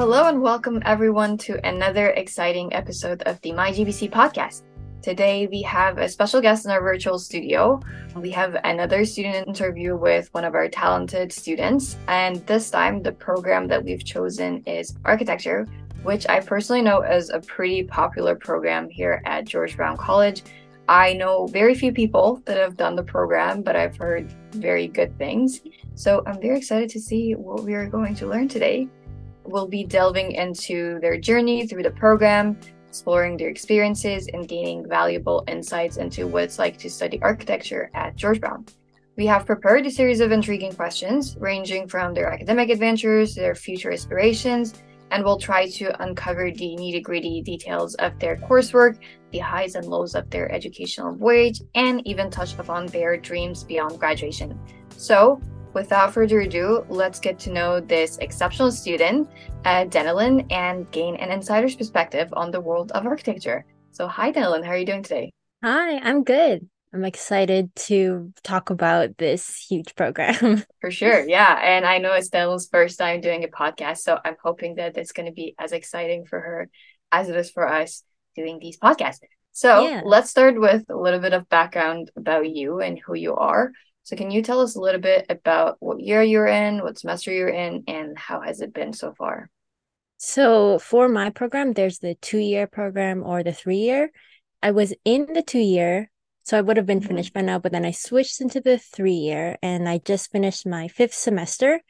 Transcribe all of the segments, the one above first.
Hello and welcome everyone to another exciting episode of the MyGBC podcast. Today we have a special guest in our virtual studio. We have another student interview with one of our talented students, and this time the program that we've chosen is architecture, which I personally know is a pretty popular program here at George Brown College. I know very few people that have done the program, but I've heard very good things. So I'm very excited to see what we are going to learn today. We'll be delving into their journey through the program, exploring their experiences, and gaining valuable insights into what it's like to study architecture at George Brown. We have prepared a series of intriguing questions, ranging from their academic adventures to their future aspirations, and we'll try to uncover the nitty gritty details of their coursework, the highs and lows of their educational voyage, and even touch upon their dreams beyond graduation. So, without further ado, let's get to know this exceptional student, uh, and gain an insider's perspective on the world of architecture. So, hi, Denilen, how are you doing today? Hi, I'm good. I'm excited to talk about this huge program. For sure. Yeah. And I know it's Denilen's first time doing a podcast. So I'm hoping that it's going to be as exciting for her as it is for us doing these podcasts. So yeah. let's start with a little bit of background about you and who you are. So can you tell us a little bit about what year you're in, what semester you're in, and how has it been so far? So for my program, there's the two year program or the three year. I was in the two year, so I would have been mm-hmm. finished by now, but then I switched into the three year and I just finished my fifth semester.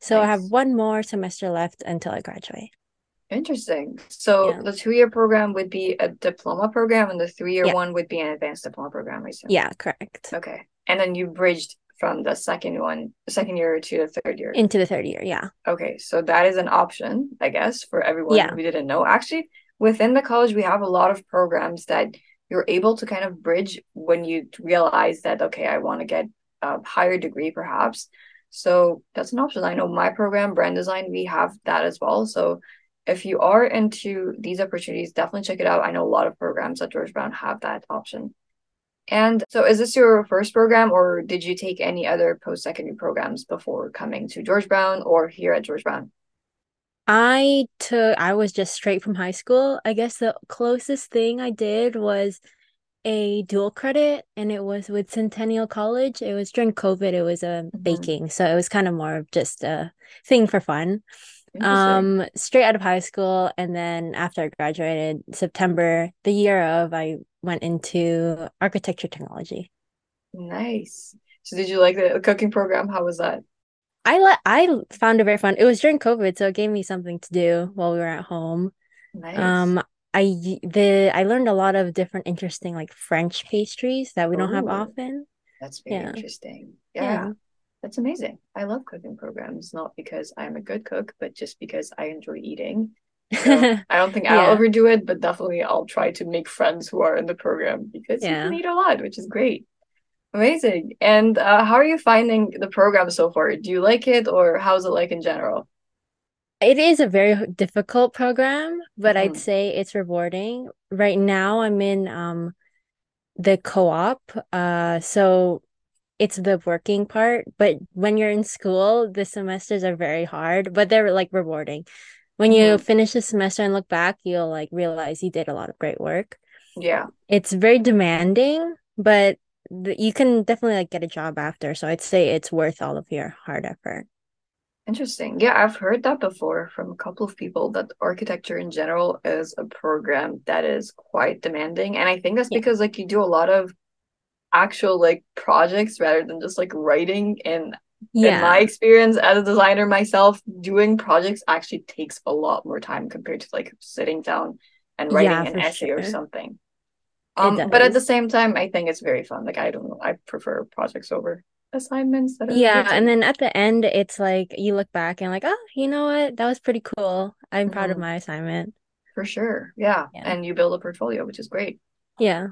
So nice. I have one more semester left until I graduate. Interesting. So yeah. the two year program would be a diploma program and the three year yeah. one would be an advanced diploma program. Yeah, correct. Okay and then you bridged from the second one second year to the third year. Into the third year yeah. Okay so that is an option i guess for everyone yeah. who didn't know. Actually within the college we have a lot of programs that you're able to kind of bridge when you realize that okay i want to get a higher degree perhaps. So that's an option. I know my program brand design we have that as well. So if you are into these opportunities definitely check it out. I know a lot of programs at george brown have that option and so, is this your first program, or did you take any other post secondary programs before coming to George Brown or here at George Brown? I took, I was just straight from high school. I guess the closest thing I did was a dual credit, and it was with Centennial College. It was during COVID, it was a uh, mm-hmm. baking. So, it was kind of more of just a thing for fun um straight out of high school and then after i graduated september the year of i went into architecture technology. Nice. So did you like the cooking program? How was that? I let i found it very fun. It was during covid so it gave me something to do while we were at home. Nice. um i the i learned a lot of different interesting like french pastries that we don't have often. That's very yeah. interesting. Yeah. yeah that's amazing. I love cooking programs, not because I'm a good cook, but just because I enjoy eating. So I don't think I'll overdo it, but definitely I'll try to make friends who are in the program because yeah. you can eat a lot, which is great. Amazing. And uh, how are you finding the program so far? Do you like it or how's it like in general? It is a very difficult program, but mm. I'd mm-hmm. say it's rewarding. Right now I'm in um the co-op. Uh so it's the working part but when you're in school the semesters are very hard but they're like rewarding. When you mm-hmm. finish the semester and look back you'll like realize you did a lot of great work. Yeah. It's very demanding but th- you can definitely like get a job after so i'd say it's worth all of your hard effort. Interesting. Yeah i've heard that before from a couple of people that architecture in general is a program that is quite demanding and i think that's yeah. because like you do a lot of actual like projects rather than just like writing. And yeah. in my experience as a designer myself doing projects actually takes a lot more time compared to like sitting down and writing yeah, an essay sure. or something um but at the same time i think it's very fun. Like i don't know. I prefer projects over assignments yeah and then at the end it's like you look back and like oh you know what? That was pretty cool. I'm mm-hmm. proud of mm-hmm. my assignment. For sure. Yeah. yeah. And you build a portfolio which is great. Yeah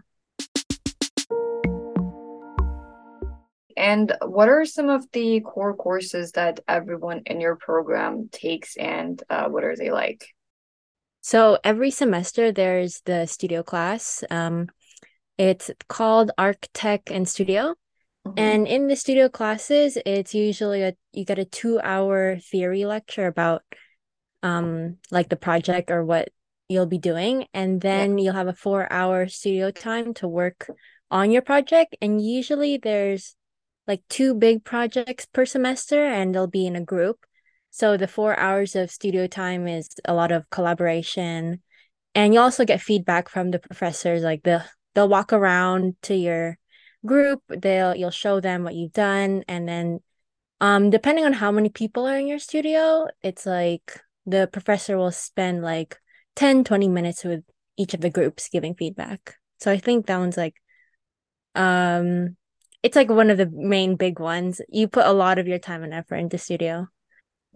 And what are some of the core courses that everyone in your program takes, and uh, what are they like? So every semester there's the studio class. Um, it's called Architect and Studio. Mm-hmm. And in the studio classes, it's usually a you get a two hour theory lecture about um like the project or what you'll be doing and then yeah. you'll have a 4 hour studio time to work on your project and usually there's like two big projects per semester and they'll be in a group. So the 4 hours of studio time is a lot of collaboration. And you also get feedback from the professors like the they'll walk around to your group they'll you'll show them what you've done and then um depending on how many people are in your studio it's like the professor will spend like 10 20 minutes with each of the groups giving feedback. So i think that one's like um it's like one of the main big ones. You put a lot of your time and effort into studio.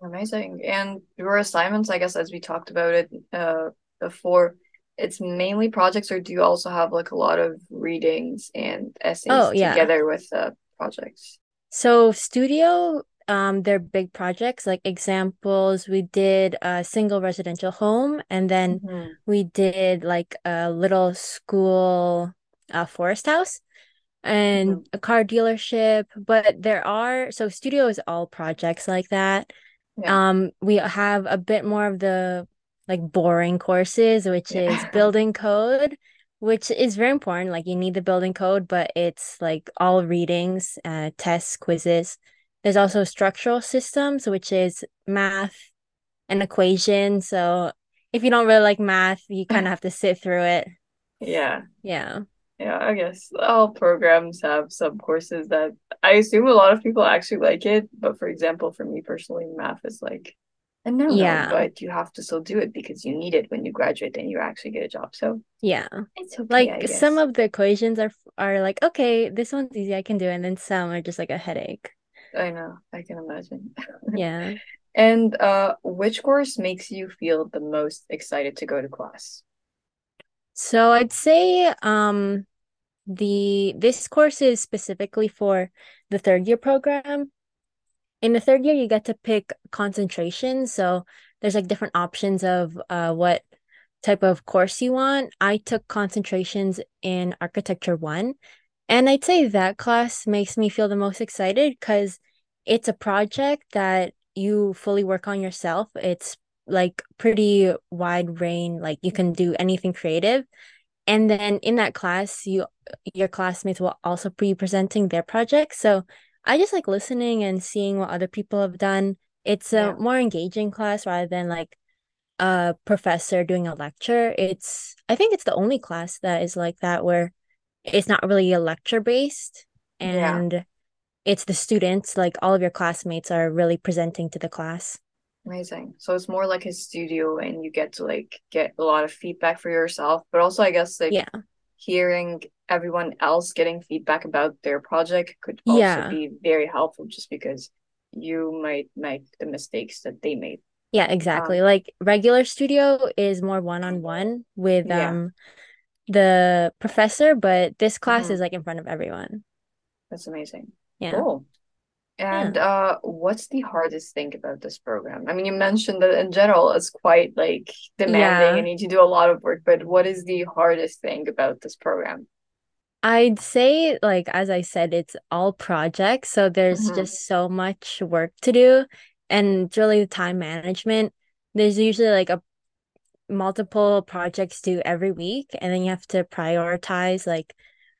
Amazing. And your assignments i guess as we talked about it uh before it's mainly projects or do you also have like a lot of readings and essays oh, yeah. together with the projects? So studio um they're big projects. Like examples we did a single residential home and then mm-hmm. we did like a little school uh, forest house and mm-hmm. a car dealership but there are so studio is all projects like that yeah. um we have a bit more of the like boring courses, which yeah. is building code, which is very important. Like you need the building code, but it's like all readings, uh, tests, quizzes. There's also structural systems, which is math and equations. So if you don't really like math, you kind of have to sit through it. Yeah. Yeah. Yeah, I guess all programs have some courses that I assume a lot of people actually like it. But for example, for me personally, math is like and no, yeah. no, but you have to still do it because you need it when you graduate and you actually get a job. So yeah, it's okay. Like some of the equations are are like okay, this one's easy, I can do, it. and then some are just like a headache. I know, I can imagine. yeah. And uh, which course makes you feel the most excited to go to class? So I'd say um the this course is specifically for the third year program. In the third year you get to pick concentration so there's like different options of uh, what type of course you want. I took concentrations in architecture one and i'd say that class makes me feel the most excited because it's a project that you fully work on yourself. It's like pretty wide range like you can do anything creative and then in that class you your classmates will also be presenting their projects so I just like listening and seeing what other people have done. It's a yeah. more engaging class rather than like a professor doing a lecture. It's I think it's the only class that is like that where it's not really a lecture based and yeah. it's the students, like all of your classmates are really presenting to the class. Amazing. So it's more like a studio and you get to like get a lot of feedback for yourself, but also I guess like yeah. hearing everyone else getting feedback about their project could also yeah. be very helpful just because you might make the mistakes that they made. Yeah, exactly. Um, like regular studio is more one-on-one with yeah. um the professor, but this class mm-hmm. is like in front of everyone. That's amazing. Yeah. Cool. And yeah. uh what's the hardest thing about this program? I mean, you mentioned that in general it's quite like demanding yeah. and you need to do a lot of work, but what is the hardest thing about this program? I'd say, like, as I said, it's all projects. So there's mm-hmm. just so much work to do. And really the time management. There's usually like a multiple projects due every week. And then you have to prioritize like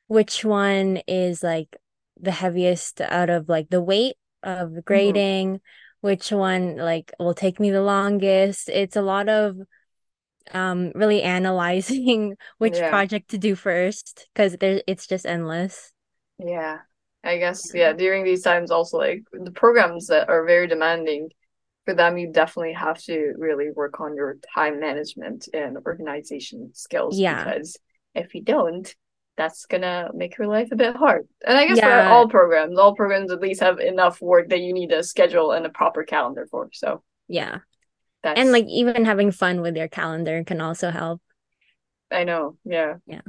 which one is like the heaviest out of like the weight of mm-hmm. grading, mm-hmm. which one like will take me the longest. It's a lot of um really analyzing which yeah. project to do first because there it's just endless yeah i guess yeah during these times also like the programs that are very demanding for them you definitely have to really work on your time management and organization skills yeah because if you don't that's gonna make your life a bit hard and i guess yeah. for all programs all programs at least have enough work that you need a schedule and a proper calendar for so yeah that's... And like even having fun with your calendar can also help. I know. Yeah. Yeah.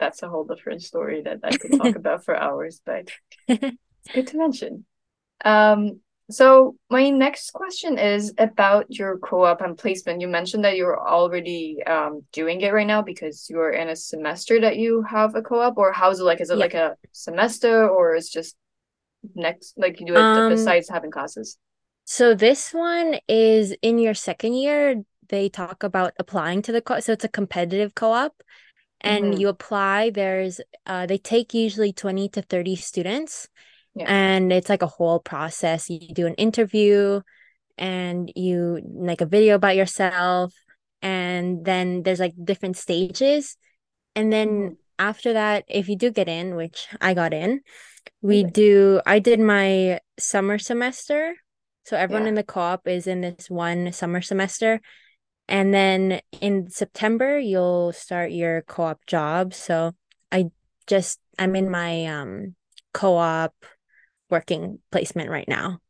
That's a whole different story that I could talk about for hours, but it's good to mention. Um, so my next question is about your co-op and placement. You mentioned that you're already um, doing it right now because you're in a semester that you have a co-op, or how's it like? Is it yeah. like a semester, or is just next like you do it um, besides having classes? So this one is in your second year, they talk about applying to the co so it's a competitive co-op and Mhm. you apply. There's uh they take usually 20 to 30 students Yeah. and it's like a whole process. You do an interview and you like a video about yourself and then there's like different stages and then Mhm. after that if you do get in which I got in we Amazing. do I did my summer semester so everyone Yeah. in the co-op is in this one summer semester and then in September you'll start your co-op job so I just I'm in my um co-op working placement right now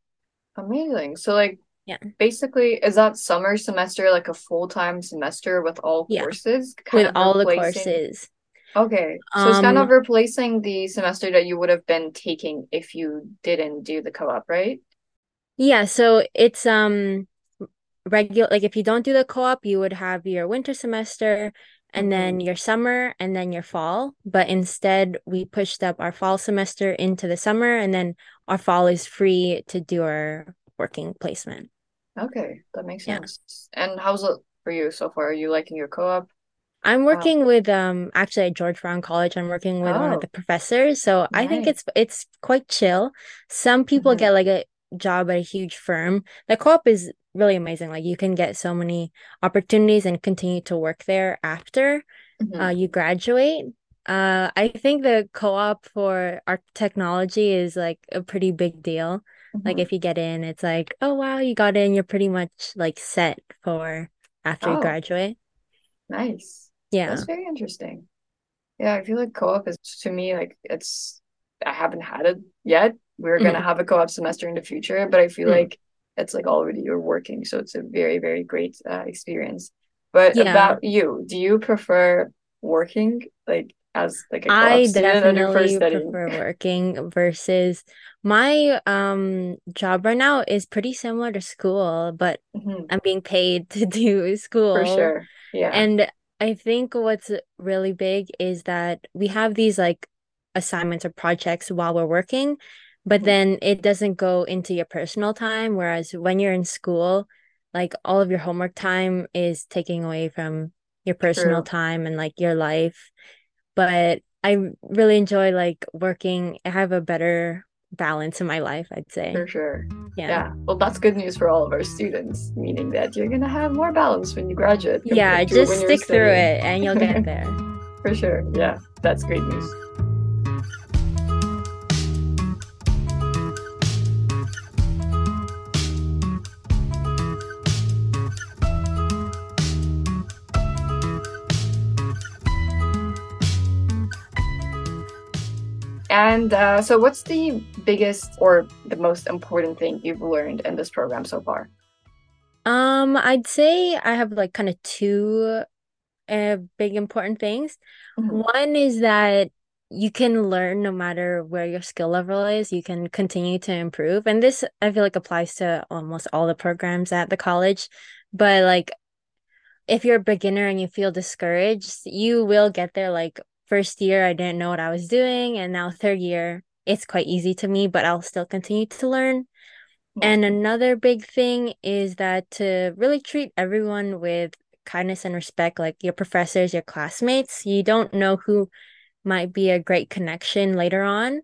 Amazing. So like yeah basically is that summer semester like a full-time semester with all yeah courses kind with of all the courses Okay. So it's kind of um replacing the semester that you would have been taking if you didn't do the co-op, right? yeah so it's um regular like if you don't do the co-op you would have your winter semester and then Mm-hmm. your summer and then your fall but instead we pushed up our fall semester into the summer and then our fall is free to do our working placement Okay, that makes sense. yeah. And how's it for you so far? Are you liking your co-op? I'm Um, working with um actually at George Brown College I'm working with one of the oh, professors so I think it's it's quite chill some people Mm-hmm. get like a job at a huge firm the co-op is really amazing like you can get so many opportunities and continue to work there after uh, Mm-hmm. you graduate. Uh, I think the co-op for our technology is like a pretty big deal. Like Mm-hmm. if you get in, it's like, oh wow, you got in, you're pretty much like set for after you Oh, graduate. nice. Yeah, that's very interesting. Yeah, I feel like co-op is to me like it's I haven't had it yet. We're gonna Mhm. have a co-op semester in the future, but I feel Mm. like it's like already you're working, so it's a very, very great uh, experience. But Yeah. about you, do you prefer working like as like a I student or do you prefer definitely prefer working versus my um job right now is pretty similar to school, but hmm I'm being paid to do school For sure. Yeah. And I think what's really big is that we have these like assignments or projects while we're working, but then it doesn't go into your personal time. Whereas when you're in school, like all of your homework time is taking away from your personal True. time and like your life. But I really enjoy like working. I have a better balance in my life, I'd say. For sure. Yeah. Yeah. Well, that's good news for all of our students, meaning that you're gonna have more balance when you graduate Yeah, just stick through it and you'll get there. For sure. Yeah, that's great news. And uh, so, what's the biggest or the most important thing you've learned in this program so far? Um, I'd say I have like kind of two uh, big important things. Mhm. One is that you can learn no matter where your skill level is, you can continue to improve. And this I feel like applies to almost all the programs at the college. But like if you're a beginner and you feel discouraged, you will get there. Like first year, I didn't know what I was doing, and now third year, it's quite easy to me, but I'll still continue to learn. And another big thing is that to really treat everyone with kindness and respect, like your professors, your classmates, you don't know who might be a great connection later on.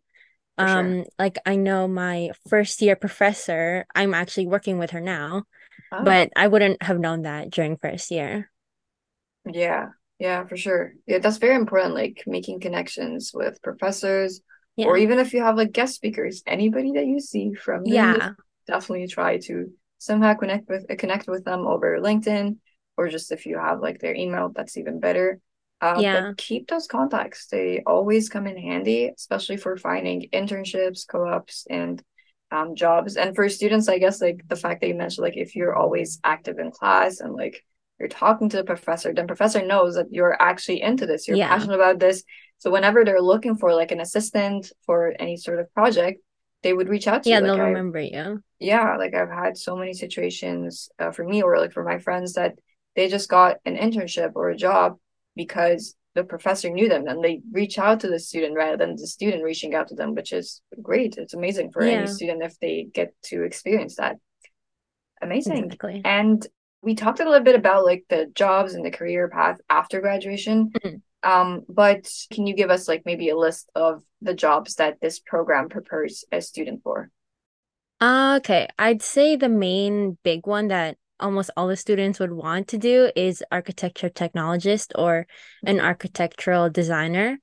sure. Um, like I know my first year professor, I'm actually working with her now, Oh, but I wouldn't have known that during first year. yeah, yeah, for sure. Yeah, that's very important, like making connections with professors, or even if you have like guest speakers, anybody that you see from Yeah. definitely try to somehow connect with connect with them over LinkedIn, or just if you have like their email, that's even better. Uh, Yeah. keep those contacts. They always come in handy, especially for finding internships, co-ops, and um, jobs. And for students, I guess like the fact that you mentioned, like if you're always active in class and like you're talking to the professor, then professor knows that you're actually into this, you're Yeah. passionate about this. So whenever they're looking for like an assistant for any sort of project, they would reach out to Yeah, you. Like they'll I remember you. yeah, like I've had so many situations uh, for me or like for my friends that they just got an internship or a job because the professor knew them and they reach out to the student rather than the student reaching out to them, which is great. It's amazing for any student if they get to experience that. Amazing. Exactly. And we talked a little bit about like the jobs and the career path after graduation. Mhm. Um, but can you give us like maybe a list of the jobs that this program prepares a student for? Uh, okay, I'd say the main big one that almost all the students would want to do is architecture technologist or an Mhm. architectural designer.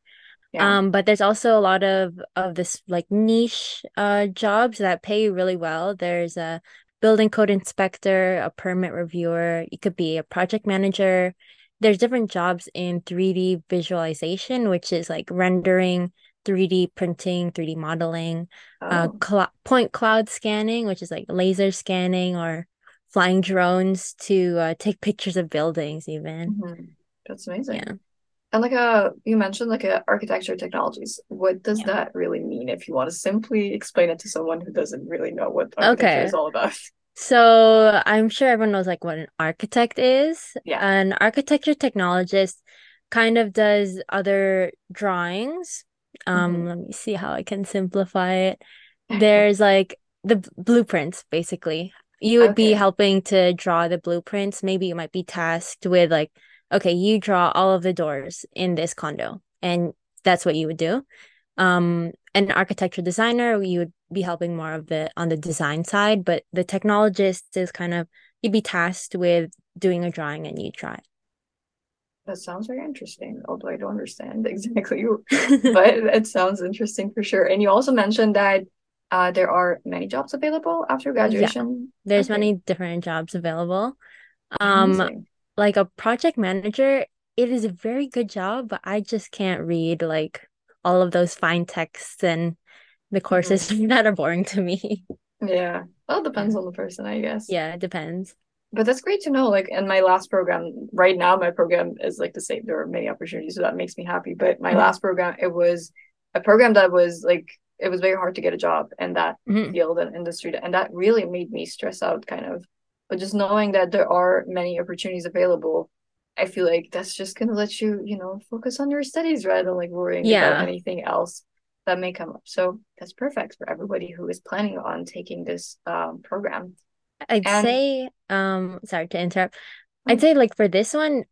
Yeah. Um, but there's also a lot of of this like niche uh jobs that pay really well. There's a building code inspector, a permit reviewer, you could be a project manager. There's different jobs in 3D visualization, which is like rendering, 3D printing, 3D modeling, uh Oh. cl point cloud scanning, which is like laser scanning or flying drones to uh, take pictures of buildings even. Mhm. That's amazing. Yeah. And like uh you mentioned like a architecture technologies. What does Yeah. that really mean if you want to simply explain it to someone who doesn't really know what architecture Okay. is all about? So I'm sure everyone knows like what an architect is. Yeah. An architecture technologist kind of does other drawings. Um, Mhm. let me see how I can simplify it. There's like the b- blueprints, basically. You would be helping to draw the blueprints. Maybe you might be tasked with like, okay, you draw all of the doors in this condo, and that's what you would do. Um, an architecture designer, you would be helping more of the on the design side, but the technologist is kind of you'd be tasked with doing a drawing and you try. That sounds very interesting, although I don't understand exactly, but it sounds interesting for sure. And you also mentioned that uh, there are many jobs available after Yeah, graduation. there's Okay, many different jobs available. Um, amazing. Like a project manager, it is a very good job, but I just can't read like all of those fine texts and the Mhm. courses that are boring to me. Yeah, well, it depends on the person, I guess. Yeah, it depends. But that's great to know. Like in my last program, right now, my program is like the same. There are many opportunities, so that makes me happy. But my Mhm. last program, it was a program that was like, it was very hard to get a job in that Mhm. field and industry. And that really made me stress out, kind of. But just knowing that there are many opportunities available, I feel like that's just gonna let you, you know, focus on your studies rather than like worrying about anything else that may come up. So that's perfect for everybody who is planning on taking this um, program. I'd And say, um, sorry to interrupt. I'd oh, say like for this one,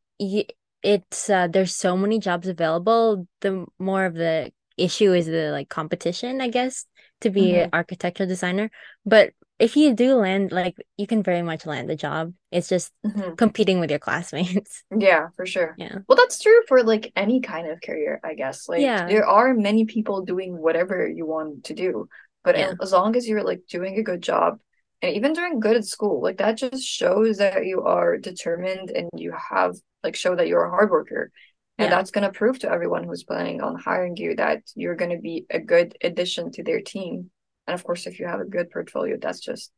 it's uh there's so many jobs available. The more of the issue is the like competition, I guess, to be an mhm, architectural designer. But if you do land, like you can very much land the job. It's just mhm. competing with your classmates. Yeah, for sure. Yeah. Well, that's true for like any kind of career, I guess. Like Yeah. there are many people doing whatever you want to do, but Yeah. as long as you're like doing a good job and even doing good at school, like that just shows that you are determined and you have like show that you're a hard worker. And Yeah. that's gonna prove to everyone who's planning on hiring you that you're gonna be a good addition to their team. And of course, if you have a good portfolio, that's just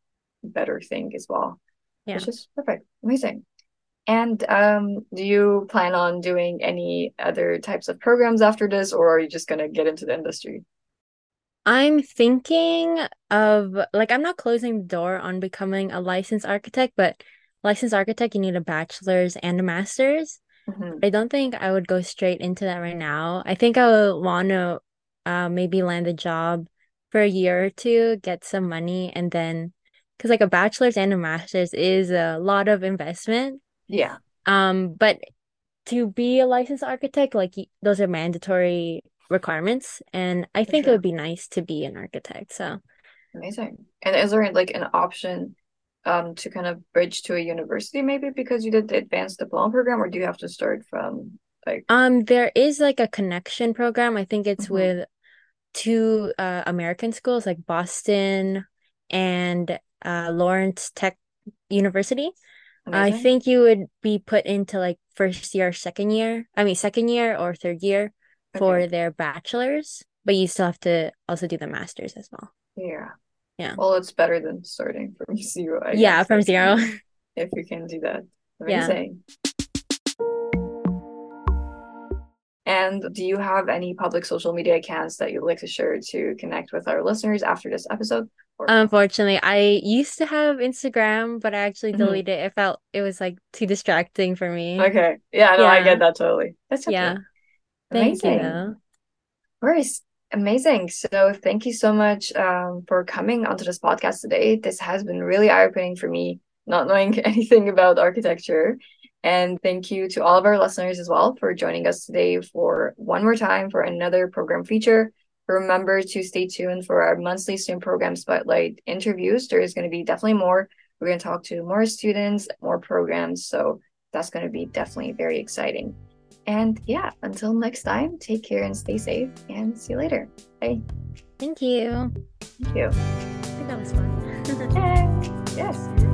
a better thing as well, Yeah. which is perfect. Amazing. And um, do you plan on doing any other types of programs after this, or are you just gonna get into the industry? I'm thinking of like I'm not closing the door on becoming a licensed architect, but licensed architect, you need a bachelor's and a master's. hmm I don't think I would go straight into that right now. I think I would want to uh, maybe land a job for a year or two, get some money, and then because like a bachelor's and a master's is a lot of investment. Yeah, Um, but to be a licensed architect, like those are mandatory requirements, and I for think it would be nice to be an architect. So. Amazing. And is there like an option um to kind of bridge to a university maybe because you did the advanced diploma program, or do you have to start from like Um, there is like a connection program. I think it's Mhm. with two uh American schools like Boston and uh Lawrence Tech University. I think you would be put into like first year, second year. I mean, second year or third year for their bachelor's, but you still have to also do the master's as well. Yeah. Yeah. Well, it's better than starting from zero, I Yeah, guess, from zero. if you can do that. Yeah. And do you have any public social media accounts that you'd like to share to connect with our listeners after this episode? Or? Unfortunately, I used to have Instagram, but I actually Mhm. deleted it. It felt it was like too distracting for me. Okay. Yeah, no, I get that totally. That's okay. Yeah. Thank you Amazing. though. Of course. Amazing. So thank you so much um, for coming onto this podcast today. This has been really eye-opening for me not knowing anything about architecture. And thank you to all of our listeners as well for joining us today for one more time for another program feature. Remember to stay tuned for our monthly student program spotlight interviews. There is going to be definitely more. We're going to talk to more students, more programs. So that's going to be definitely very exciting. And yeah, until next time, take care and stay safe and see you later. Bye. Thank you. Thank you. I think that was fun. yes.